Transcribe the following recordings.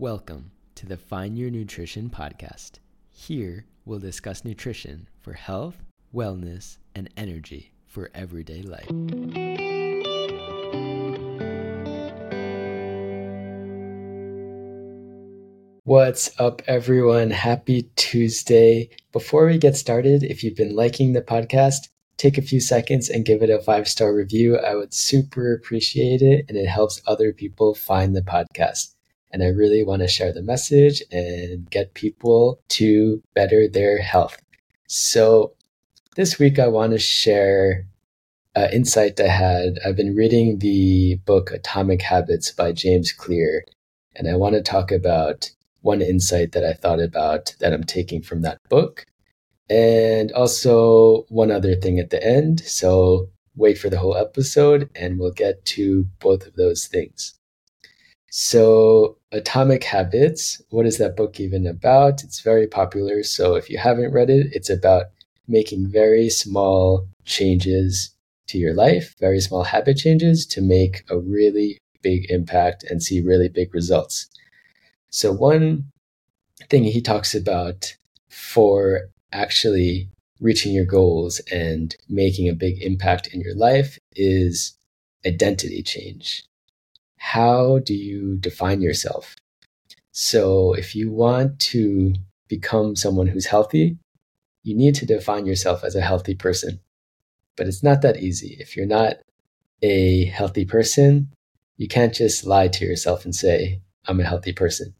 Welcome to the Find Your Nutrition podcast. Here we'll discuss nutrition for health, wellness, and energy for everyday life. What's up, everyone? Happy Tuesday. Before we get started, if you've been liking the podcast, take a few seconds and give it a five star review. I would super appreciate it, and it helps other people find the podcast. And I really want to share the message and get people to better their health. So this week, I want to share an insight I had. I've been reading the book Atomic Habits by James Clear, and I want to talk about one insight that I thought about that I'm taking from that book. And also one other thing at the end. So wait for the whole episode and we'll get to both of those things. So, Atomic Habits, what is that book even about? It's very popular. So, if you haven't read it, it's about making very small changes to your life, very small habit changes to make a really big impact and see really big results. So, one thing he talks about for actually reaching your goals and making a big impact in your life is identity change how do you define yourself? So, if you want to become someone who's healthy, you need to define yourself as a healthy person. But it's not that easy. If you're not a healthy person, you can't just lie to yourself and say, I'm a healthy person.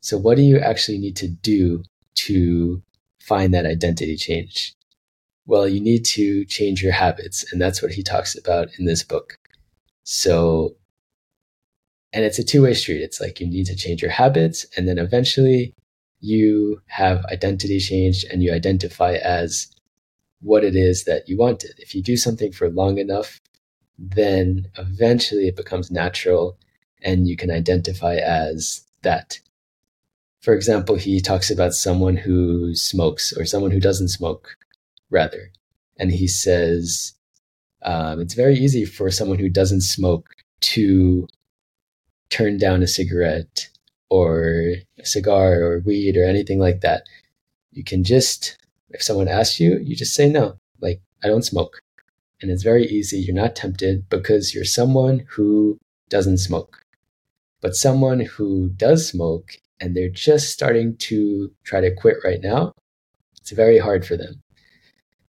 So, what do you actually need to do to find that identity change? Well, you need to change your habits. And that's what he talks about in this book. So, and it's a two way street. It's like you need to change your habits, and then eventually you have identity changed and you identify as what it is that you wanted. If you do something for long enough, then eventually it becomes natural and you can identify as that. For example, he talks about someone who smokes or someone who doesn't smoke, rather. And he says um, it's very easy for someone who doesn't smoke to turn down a cigarette or a cigar or weed or anything like that. You can just, if someone asks you, you just say no, like, I don't smoke. And it's very easy. You're not tempted because you're someone who doesn't smoke. But someone who does smoke and they're just starting to try to quit right now, it's very hard for them.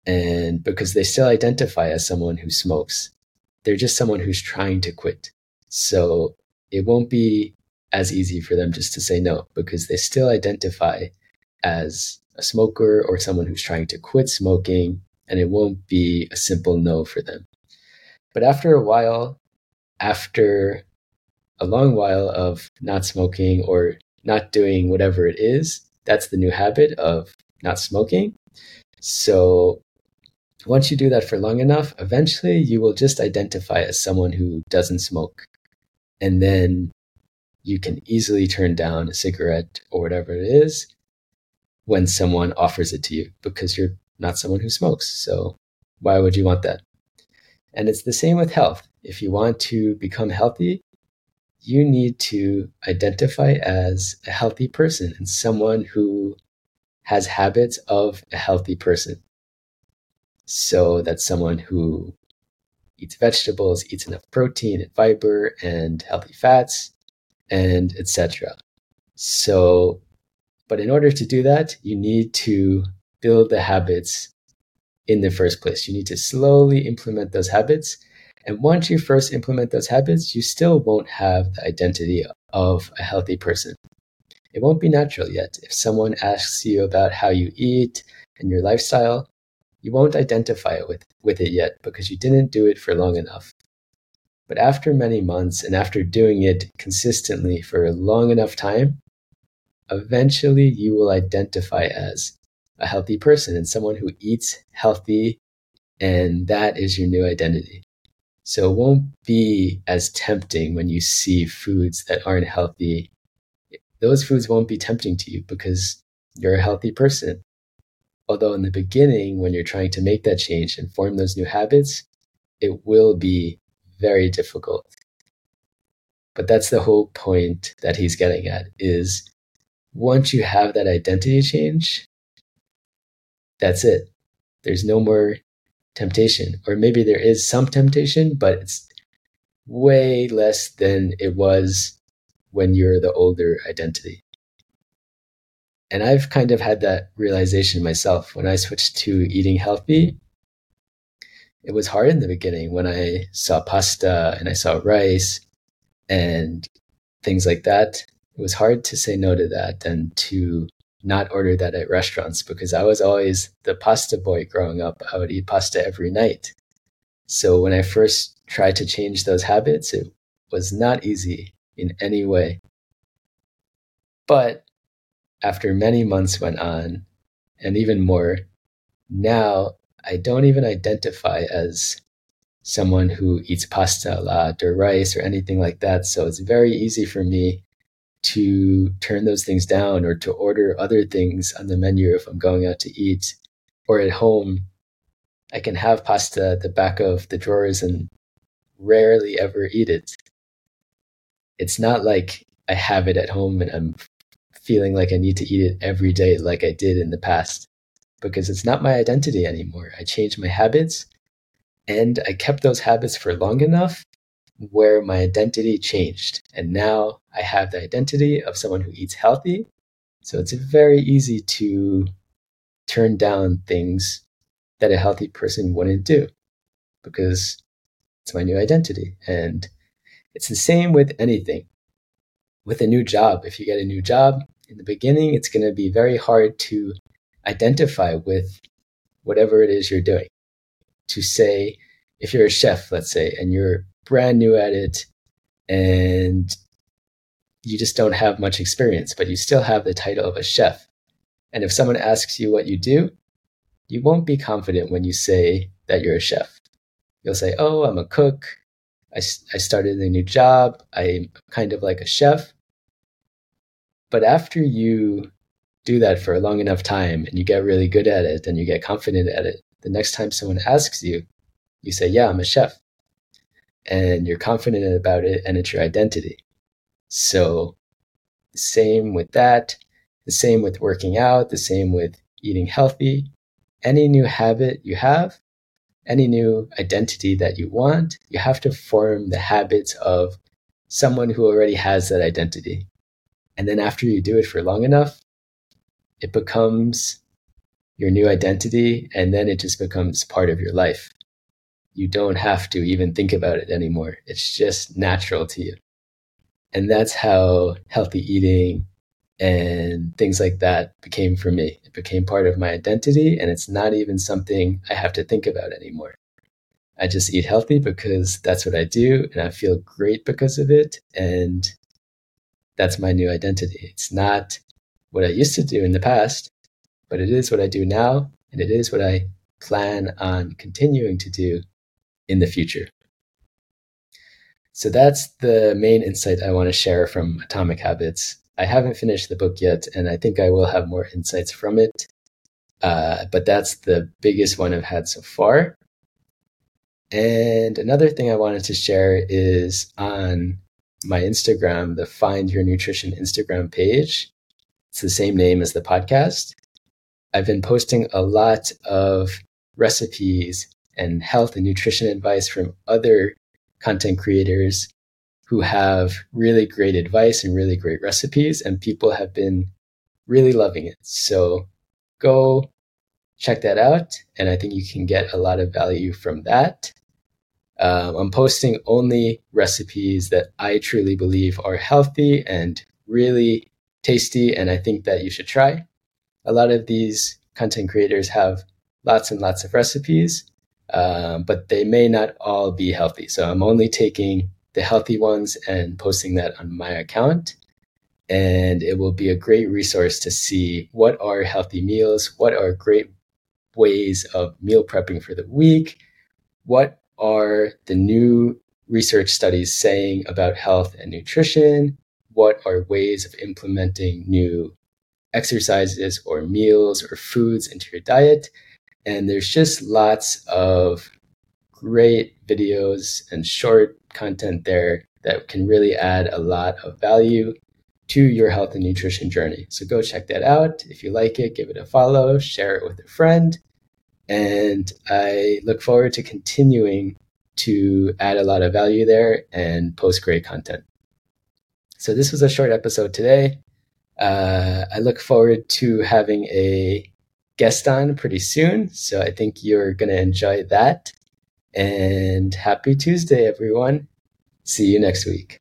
And because they still identify as someone who smokes, they're just someone who's trying to quit. So it won't be as easy for them just to say no because they still identify as a smoker or someone who's trying to quit smoking, and it won't be a simple no for them. But after a while, after a long while of not smoking or not doing whatever it is, that's the new habit of not smoking. So once you do that for long enough, eventually you will just identify as someone who doesn't smoke and then you can easily turn down a cigarette or whatever it is when someone offers it to you because you're not someone who smokes. So why would you want that? And it's the same with health. If you want to become healthy, you need to identify as a healthy person and someone who has habits of a healthy person. So that's someone who eats vegetables, eats enough protein and fiber and healthy fats, and etc. So, but in order to do that, you need to build the habits in the first place. You need to slowly implement those habits. And once you first implement those habits, you still won't have the identity of a healthy person. It won't be natural yet. If someone asks you about how you eat and your lifestyle, you won't identify it with, with it yet because you didn't do it for long enough. But after many months and after doing it consistently for a long enough time, eventually you will identify as a healthy person and someone who eats healthy, and that is your new identity. So it won't be as tempting when you see foods that aren't healthy. Those foods won't be tempting to you because you're a healthy person. Although in the beginning, when you're trying to make that change and form those new habits, it will be very difficult. But that's the whole point that he's getting at is once you have that identity change, that's it. There's no more temptation. Or maybe there is some temptation, but it's way less than it was when you're the older identity. And I've kind of had that realization myself when I switched to eating healthy. It was hard in the beginning when I saw pasta and I saw rice and things like that. It was hard to say no to that and to not order that at restaurants because I was always the pasta boy growing up. I would eat pasta every night. So when I first tried to change those habits, it was not easy in any way. But after many months went on, and even more, now I don't even identify as someone who eats pasta a lot or rice or anything like that. So it's very easy for me to turn those things down or to order other things on the menu if I'm going out to eat or at home. I can have pasta at the back of the drawers and rarely ever eat it. It's not like I have it at home and I'm feeling like I need to eat it every day like I did in the past because it's not my identity anymore. I changed my habits and I kept those habits for long enough where my identity changed. And now I have the identity of someone who eats healthy. So it's very easy to turn down things that a healthy person wouldn't do because it's my new identity. And it's the same with anything. With a new job, if you get a new job, in the beginning, it's going to be very hard to identify with whatever it is you're doing. To say, if you're a chef, let's say, and you're brand new at it and you just don't have much experience, but you still have the title of a chef. And if someone asks you what you do, you won't be confident when you say that you're a chef. You'll say, Oh, I'm a cook. I, I started a new job. I'm kind of like a chef. But after you do that for a long enough time and you get really good at it and you get confident at it, the next time someone asks you, you say, Yeah, I'm a chef and you're confident about it and it's your identity. So, same with that, the same with working out, the same with eating healthy. Any new habit you have, any new identity that you want, you have to form the habits of someone who already has that identity. And then after you do it for long enough, it becomes your new identity and then it just becomes part of your life you don't have to even think about it anymore. It's just natural to you. And that's how healthy eating and things like that became for me. It became part of my identity, and it's not even something I have to think about anymore. I just eat healthy because that's what I do, and I feel great because of it. And that's my new identity. It's not what I used to do in the past, but it is what I do now, and it is what I plan on continuing to do in the future. So that's the main insight I want to share from Atomic Habits. I haven't finished the book yet, and I think I will have more insights from it. Uh, but that's the biggest one I've had so far. And another thing I wanted to share is on my Instagram, the Find Your Nutrition Instagram page. It's the same name as the podcast. I've been posting a lot of recipes and health and nutrition advice from other content creators who have really great advice and really great recipes, and people have been really loving it. So go check that out, and I think you can get a lot of value from that. Um, I'm posting only recipes that I truly believe are healthy and really tasty, and I think that you should try. A lot of these content creators have lots and lots of recipes, um, but they may not all be healthy. So I'm only taking the healthy ones and posting that on my account. And it will be a great resource to see what are healthy meals, what are great ways of meal prepping for the week, what are the new research studies saying about health and nutrition, what are ways of implementing new exercises or meals or foods into your diet and there's just lots of great videos and short content there that can really add a lot of value to your health and nutrition journey. So go check that out. If you like it, give it a follow, share it with a friend. And I look forward to continuing to add a lot of value there and post great content. So this was a short episode today. Uh, I look forward to having a guest on pretty soon. So I think you're going to enjoy that. And happy Tuesday, everyone. See you next week.